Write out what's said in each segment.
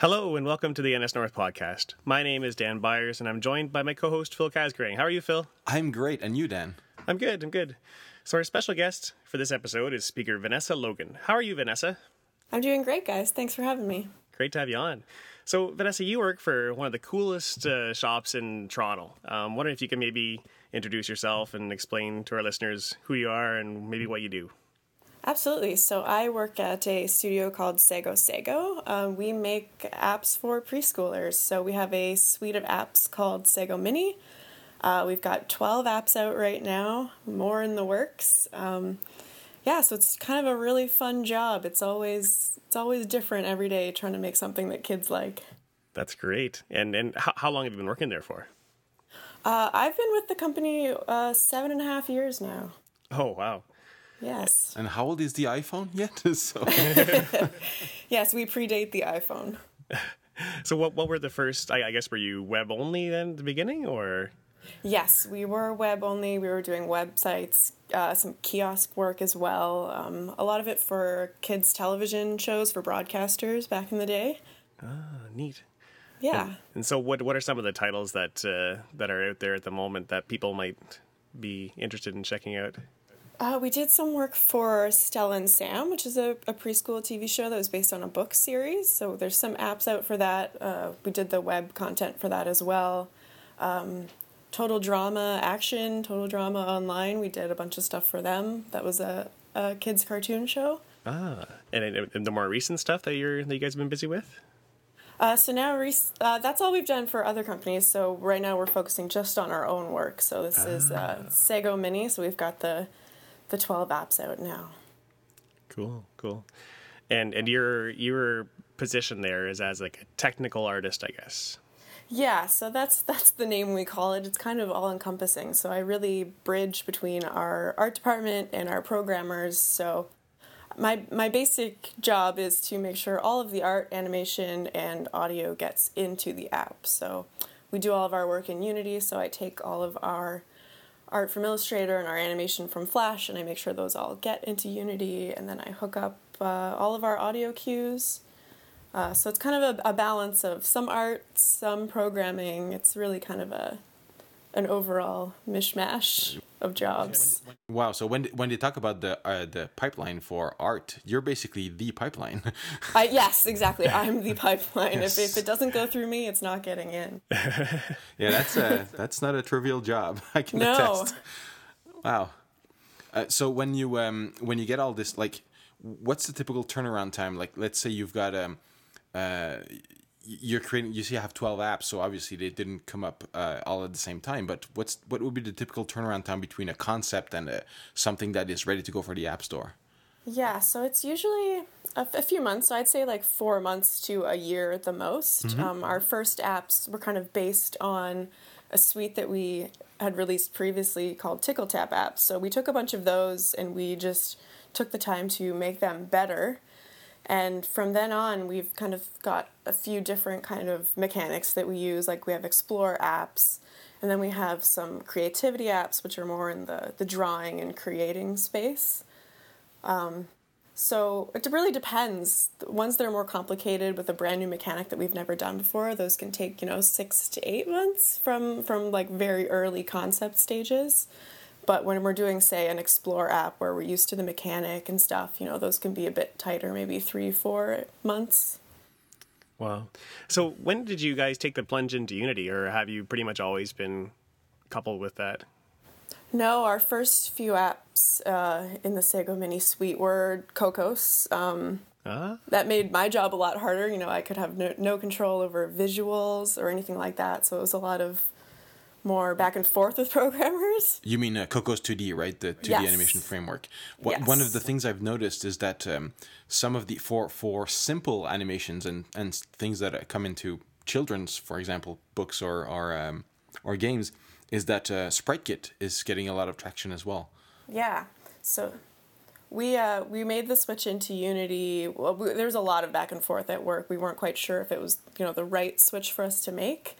Hello and welcome to the NS North podcast. My name is Dan Byers and I'm joined by my co-host Phil Casgrain. How are you, Phil? I'm great, and you, Dan? I'm good. I'm good. So our special guest for this episode is speaker Vanessa Logan. How are you, Vanessa? I'm doing great, guys. Thanks for having me. Great to have you on. So, Vanessa, you work for one of the coolest uh, shops in Toronto. Um, wondering if you can maybe introduce yourself and explain to our listeners who you are and maybe what you do. Absolutely. So I work at a studio called Sago Sago. Um, we make apps for preschoolers. So we have a suite of apps called Sago Mini. Uh, we've got 12 apps out right now, more in the works. Um, yeah, so it's kind of a really fun job. It's always it's always different every day trying to make something that kids like. That's great. And and how, how long have you been working there for? Uh, I've been with the company uh, seven and a half years now. Oh wow. Yes. And how old is the iPhone yet? so, Yes, we predate the iPhone. So what what were the first? I, I guess were you web only then at the beginning, or Yes, we were web only. We were doing websites, uh, some kiosk work as well. Um, a lot of it for kids' television shows for broadcasters back in the day. ah, neat. Yeah. And so, what what are some of the titles that uh, that are out there at the moment that people might be interested in checking out? Uh, we did some work for Stella and Sam, which is a, a preschool TV show that was based on a book series. So there's some apps out for that. Uh, we did the web content for that as well. Um, Total Drama Action, Total Drama Online, we did a bunch of stuff for them. That was a, a kids' cartoon show. Ah, and, and the more recent stuff that you're that you guys have been busy with. Uh, so now uh, that's all we've done for other companies. So right now we're focusing just on our own work. So this is uh, Sago Mini. So we've got the the 12 apps out now. Cool, cool. And and your your position there is as like a technical artist, I guess. Yeah, so that's that's the name we call it. It's kind of all encompassing. So I really bridge between our art department and our programmers. So my my basic job is to make sure all of the art, animation, and audio gets into the app. So we do all of our work in Unity. So I take all of our art from Illustrator and our animation from Flash, and I make sure those all get into Unity, and then I hook up uh, all of our audio cues. Uh, so it's kind of a, a balance of some art, some programming. It's really kind of a an overall mishmash of jobs. wow. So when when they talk about the uh, the pipeline for art, you're basically the pipeline. I, yes, exactly. I'm the pipeline. If, if it doesn't go through me, it's not getting in. yeah, that's a that's not a trivial job. I can No. attest. Wow. Uh, so when you um when you get all this like, what's the typical turnaround time? Like, let's say you've got um uh you're creating you see I have 12 apps so obviously they didn't come up uh, all at the same time but what's what would be the typical turnaround time between a concept and a, something that is ready to go for the app store Yeah, so it's usually a, a few months. So I'd say like four months to a year at the most. Um, our first apps were kind of based on a suite that we had released previously called Tickle Tap apps. So we took a bunch of those and we just took the time to make them better. And from then on, we've kind of got a few different kind of mechanics that we use. Like we have Explore apps, and then we have some creativity apps, which are more in the, the drawing and creating space. Um, so it really depends. The ones that are more complicated with a brand new mechanic that we've never done before, those can take you know six to eight months from from like very early concept stages. But when we're doing say an explore app where we're used to the mechanic and stuff, you know those can be a bit tighter, maybe three four months. Wow. So when did you guys take the plunge into Unity, or have you pretty much always been coupled with that? No, our first few apps uh, in the Sago Mini suite were Cocos. Um, Ah, that made my job a lot harder. You know, I could have no, no control over visuals or anything like that. So it was a lot of more back and forth with programmers. You mean uh, Cocos 2D, right? The 2D Yes. animation framework. What, One of the things I've noticed is that um, some of the for for simple animations and and things that uh, come into children's, for example, books or or um, or games, is that uh, SpriteKit is getting a lot of traction as well. Yeah. So we uh, we made the switch into Unity. Well, we, there was a lot of back and forth at work. We weren't quite sure if it was you know the right switch for us to make,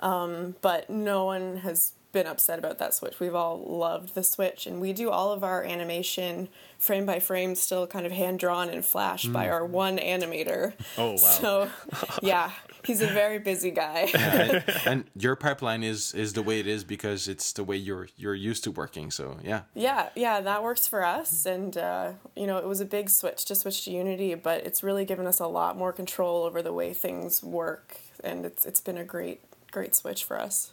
um, but no one has been upset about that switch. We've all loved the switch, and we do all of our animation frame by frame, still kind of hand drawn in Flash by our one animator. Oh, wow. So, yeah, he's a very busy guy. and, and your pipeline is is the way it is because it's the way you're you're used to working. So yeah. Yeah, yeah, that works for us. And, uh, you know, it was a big switch to switch to Unity, but it's really given us a lot more control over the way things work. And it's, it's been a great, great switch for us.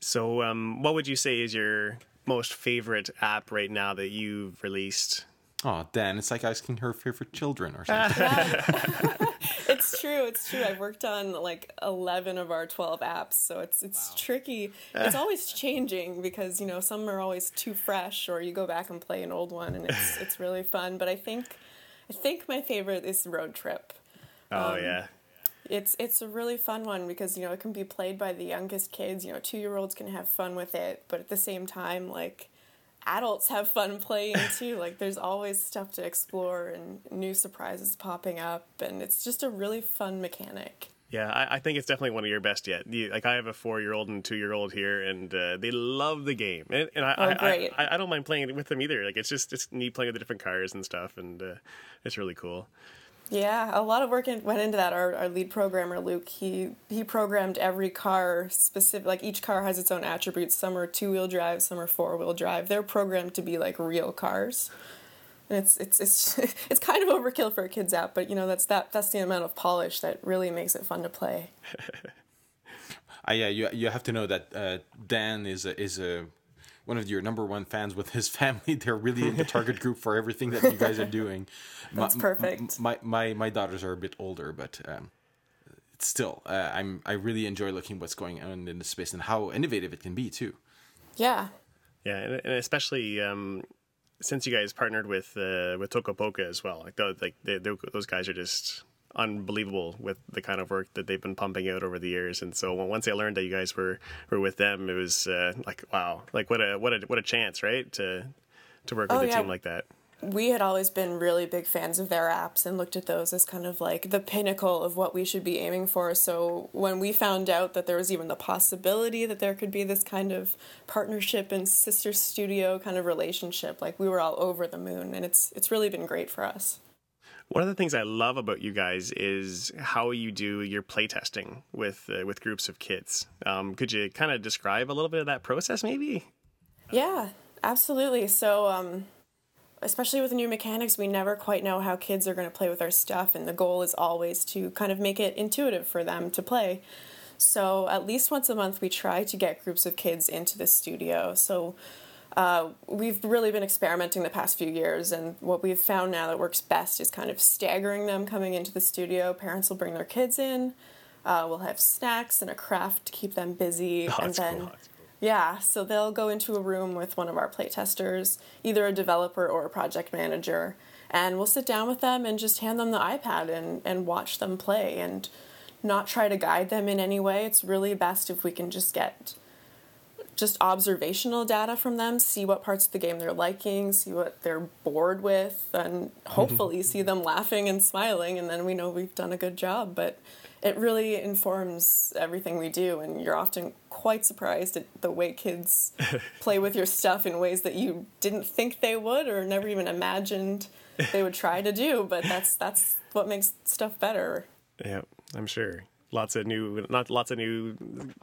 So, um, what would you say is your most favorite app right now that you've released? Oh, Dan, it's like asking her favorite children or something. It's true, it's true. I've worked on like 11 of our 12 apps, so it's it's tricky. It's always changing because, you know, some are always too fresh or you go back and play an old one and it's it's really fun, but I think I think my favorite is Road Trip. Oh yeah, It's it's a really fun one because you know it can be played by the youngest kids. You know, two year olds can have fun with it, but at the same time, like adults have fun playing too. like there's always stuff to explore and new surprises popping up, and it's just a really fun mechanic. yeah. I, I think it's definitely one of your best yet. You, like I have a four-year-old and two-year-old here, and uh, they love the game, and, and I, Oh, I, great. I, I don't mind playing it with them either. Like it's just it's neat playing with the different cars and stuff, and uh, it's really cool. Yeah, a lot of work in, went into that. Our, our lead programmer Luke, he he programmed every car specific. Like each car has its own attributes. Some are two wheel drive, some are four wheel drive. They're programmed to be like real cars. And it's it's it's it's kind of overkill for a kids app, but you know that's that that's the amount of polish that really makes it fun to play. Uh, yeah, you you have to know that uh, Dan is a, is a one of your number one fans with his family. They're really in the target group for everything that you guys are doing. That's my, perfect. My, my my daughters are a bit older, but um, still uh, I'm I really enjoy looking what's going on in the space and how innovative it can be too. Yeah, Yeah, and, and especially um, since you guys partnered with uh, with Toca Boca as well. Like, those, like they, those guys are just unbelievable with the kind of work that they've been pumping out over the years. And so once I learned that you guys were were with them, it was uh, like wow, like what a what a what a chance, right? To to work with Oh, a yeah. team like that. we had always been really big fans of their apps and looked at those as kind of like the pinnacle of what we should be aiming for. So when we found out that there was even the possibility that there could be this kind of partnership and sister studio kind of relationship, like we were all over the moon and it's it's really been great for us. One of the things I love about you guys is how you do your playtesting with uh, with groups of kids. Um, could you kind of describe a little bit of that process, maybe? Yeah, absolutely. So, um, especially with new mechanics, we never quite know how kids are going to play with our stuff, and the goal is always to kind of make it intuitive for them to play. So, at least once a month, we try to get groups of kids into the studio. So, uh, we've really been experimenting the past few years, and what we've found now that works best is kind of staggering them coming into the studio. Parents will bring their kids in. Uh, we'll have snacks and a craft to keep them busy, Oh, and then cool. Yeah, so they'll go into a room with one of our playtesters, either a developer or a project manager, and we'll sit down with them and just hand them the iPad and, and watch them play and not try to guide them in any way. It's really best if we can just get just observational data from them, see what parts of the game they're liking, see what they're bored with, and hopefully see them laughing and smiling, and then we know we've done a good job. But it really informs everything we do, and you're often quite surprised at the way kids play with your stuff in ways that you didn't think they would or never even imagined they would try to do. But that's that's what makes stuff better. Yeah, I'm sure. Lots of new, not lots of new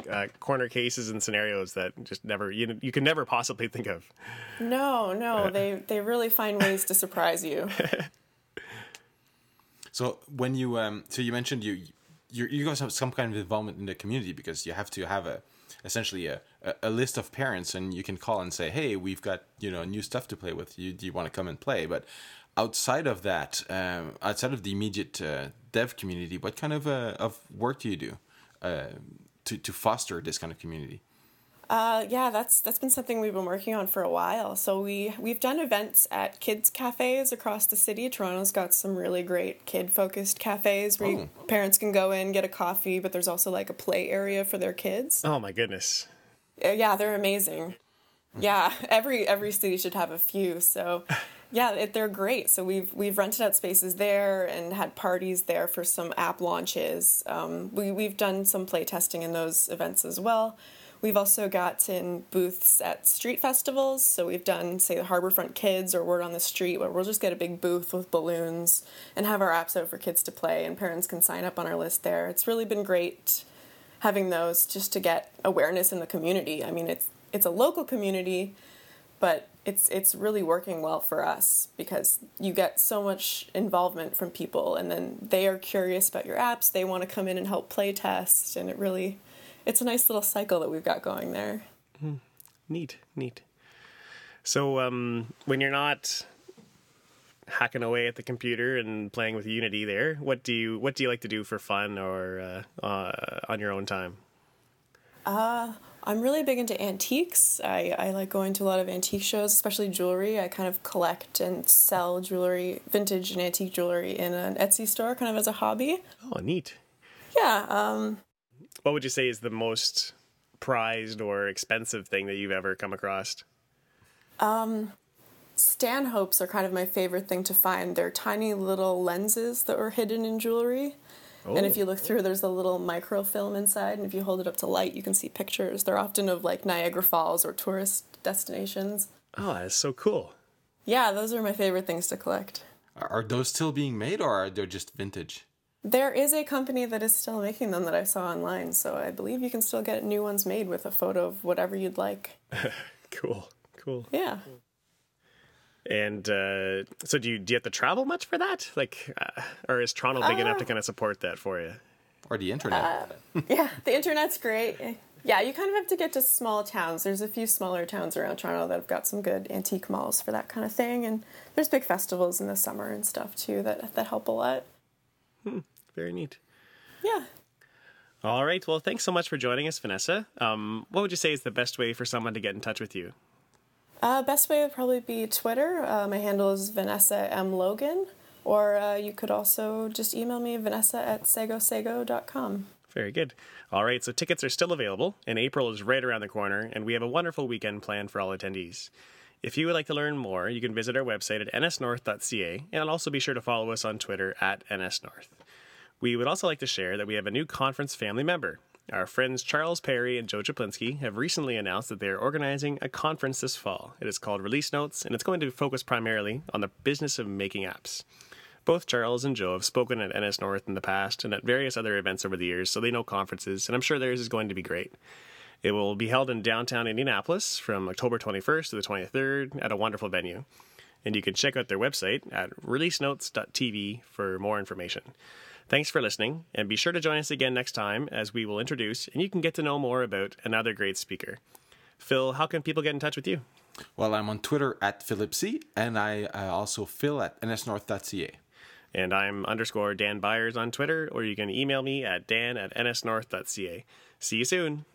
uh, corner cases and scenarios that just never you you can never possibly think of. No, no, they they really find ways to surprise you. So when you um, so you mentioned you you you guys have some kind of involvement in the community because you have to have a essentially a, a, a list of parents and you can call and say hey we've got you know new stuff to play with you do you want to come and play but outside of that um, outside of the immediate uh, dev community what kind of uh, of work do you do uh, to to foster this kind of community Uh, yeah, that's that's been something we've been working on for a while. So we we've done events at kids cafes across the city. Toronto's got some really great kid focused cafes where you, parents can go in get a coffee, but there's also like a play area for their kids. Oh my goodness! Yeah, they're amazing. Yeah, every every city should have a few. So, yeah, it, they're great. So we've we've rented out spaces there and had parties there for some app launches. Um, we we've done some play testing in those events as well. We've also gotten booths at street festivals. So we've done, say, the Harborfront Kids or Word on the Street, where we'll just get a big booth with balloons and have our apps out for kids to play, and parents can sign up on our list there. It's really been great having those just to get awareness in the community. I mean, it's it's a local community, but it's it's really working well for us because you get so much involvement from people, and then they are curious about your apps. They want to come in and help play test, and it really it's a nice little cycle that we've got going there. Neat, neat. So, um, when you're not hacking away at the computer and playing with Unity, there, what do you what do you like to do for fun or uh, uh, on your own time? I'm really big into antiques. I, I like going to a lot of antique shows, especially jewelry. I kind of collect and sell jewelry, vintage and antique jewelry in an Etsy store, kind of as a hobby. Oh, neat. Yeah, um, What would you say is the most prized or expensive thing that you've ever come across? Um, Stanhopes are kind of my favorite thing to find. They're tiny little lenses that were hidden in jewelry. And if Oh. you look through, there's a little microfilm inside, and if you hold it up to light, you can see pictures. They're often of like Niagara Falls or tourist destinations. Oh, that's so cool. Yeah, those are my favorite things to collect. Are are those still being made, or are they just vintage? There is a company that is still making them that I saw online, so I believe you can still get new ones made with a photo of whatever you'd like. Cool, cool. Yeah. And uh, so, do you do you have to travel much for that? Like, uh, or is Toronto big enough to kind of support that for you? Or the internet? Yeah, the internet's great. Yeah, you kind of have to get to small towns. There's a few smaller towns around Toronto that have got some good antique malls for that kind of thing, and there's big festivals in the summer and stuff too that that help a lot. Hmm, Very neat. Yeah. All right. Well, thanks so much for joining us, Vanessa. Um, what would you say is the best way for someone to get in touch with you? Uh, best way would probably be Twitter. Uh, my handle is Vanessa M. Logan, or uh, you could also just email me, vanessa at sagosago.com. Very good. All right, so tickets are still available, and April is right around the corner, and we have a wonderful weekend planned for all attendees. If you would like to learn more, you can visit our website at nsnorth.ca, and also be sure to follow us on Twitter at nsnorth. We would also like to share that we have a new conference family member. Our friends Charles Perry and Joe Cieplinski have recently announced that they are organizing a conference this fall. It is called Release Notes, and it's going to focus primarily on the business of making apps. Both Charles and Joe have spoken at NS North in the past and at various other events over the years, so they know conferences, and I'm sure theirs is going to be great. It will be held in downtown Indianapolis from October 21st to the 23rd at a wonderful venue. And you can check out their website at releasenotes.tv for more information. Thanks for listening, and be sure to join us again next time as we will introduce and you can get to know more about another great speaker. Phil, how can people get in touch with you? Well, I'm on Twitter at Philip C, and I uh, also Phil at nsnorth.ca. And I'm underscore Dan Byers on Twitter, or you can email me at dan at nsnorth.ca. See you soon.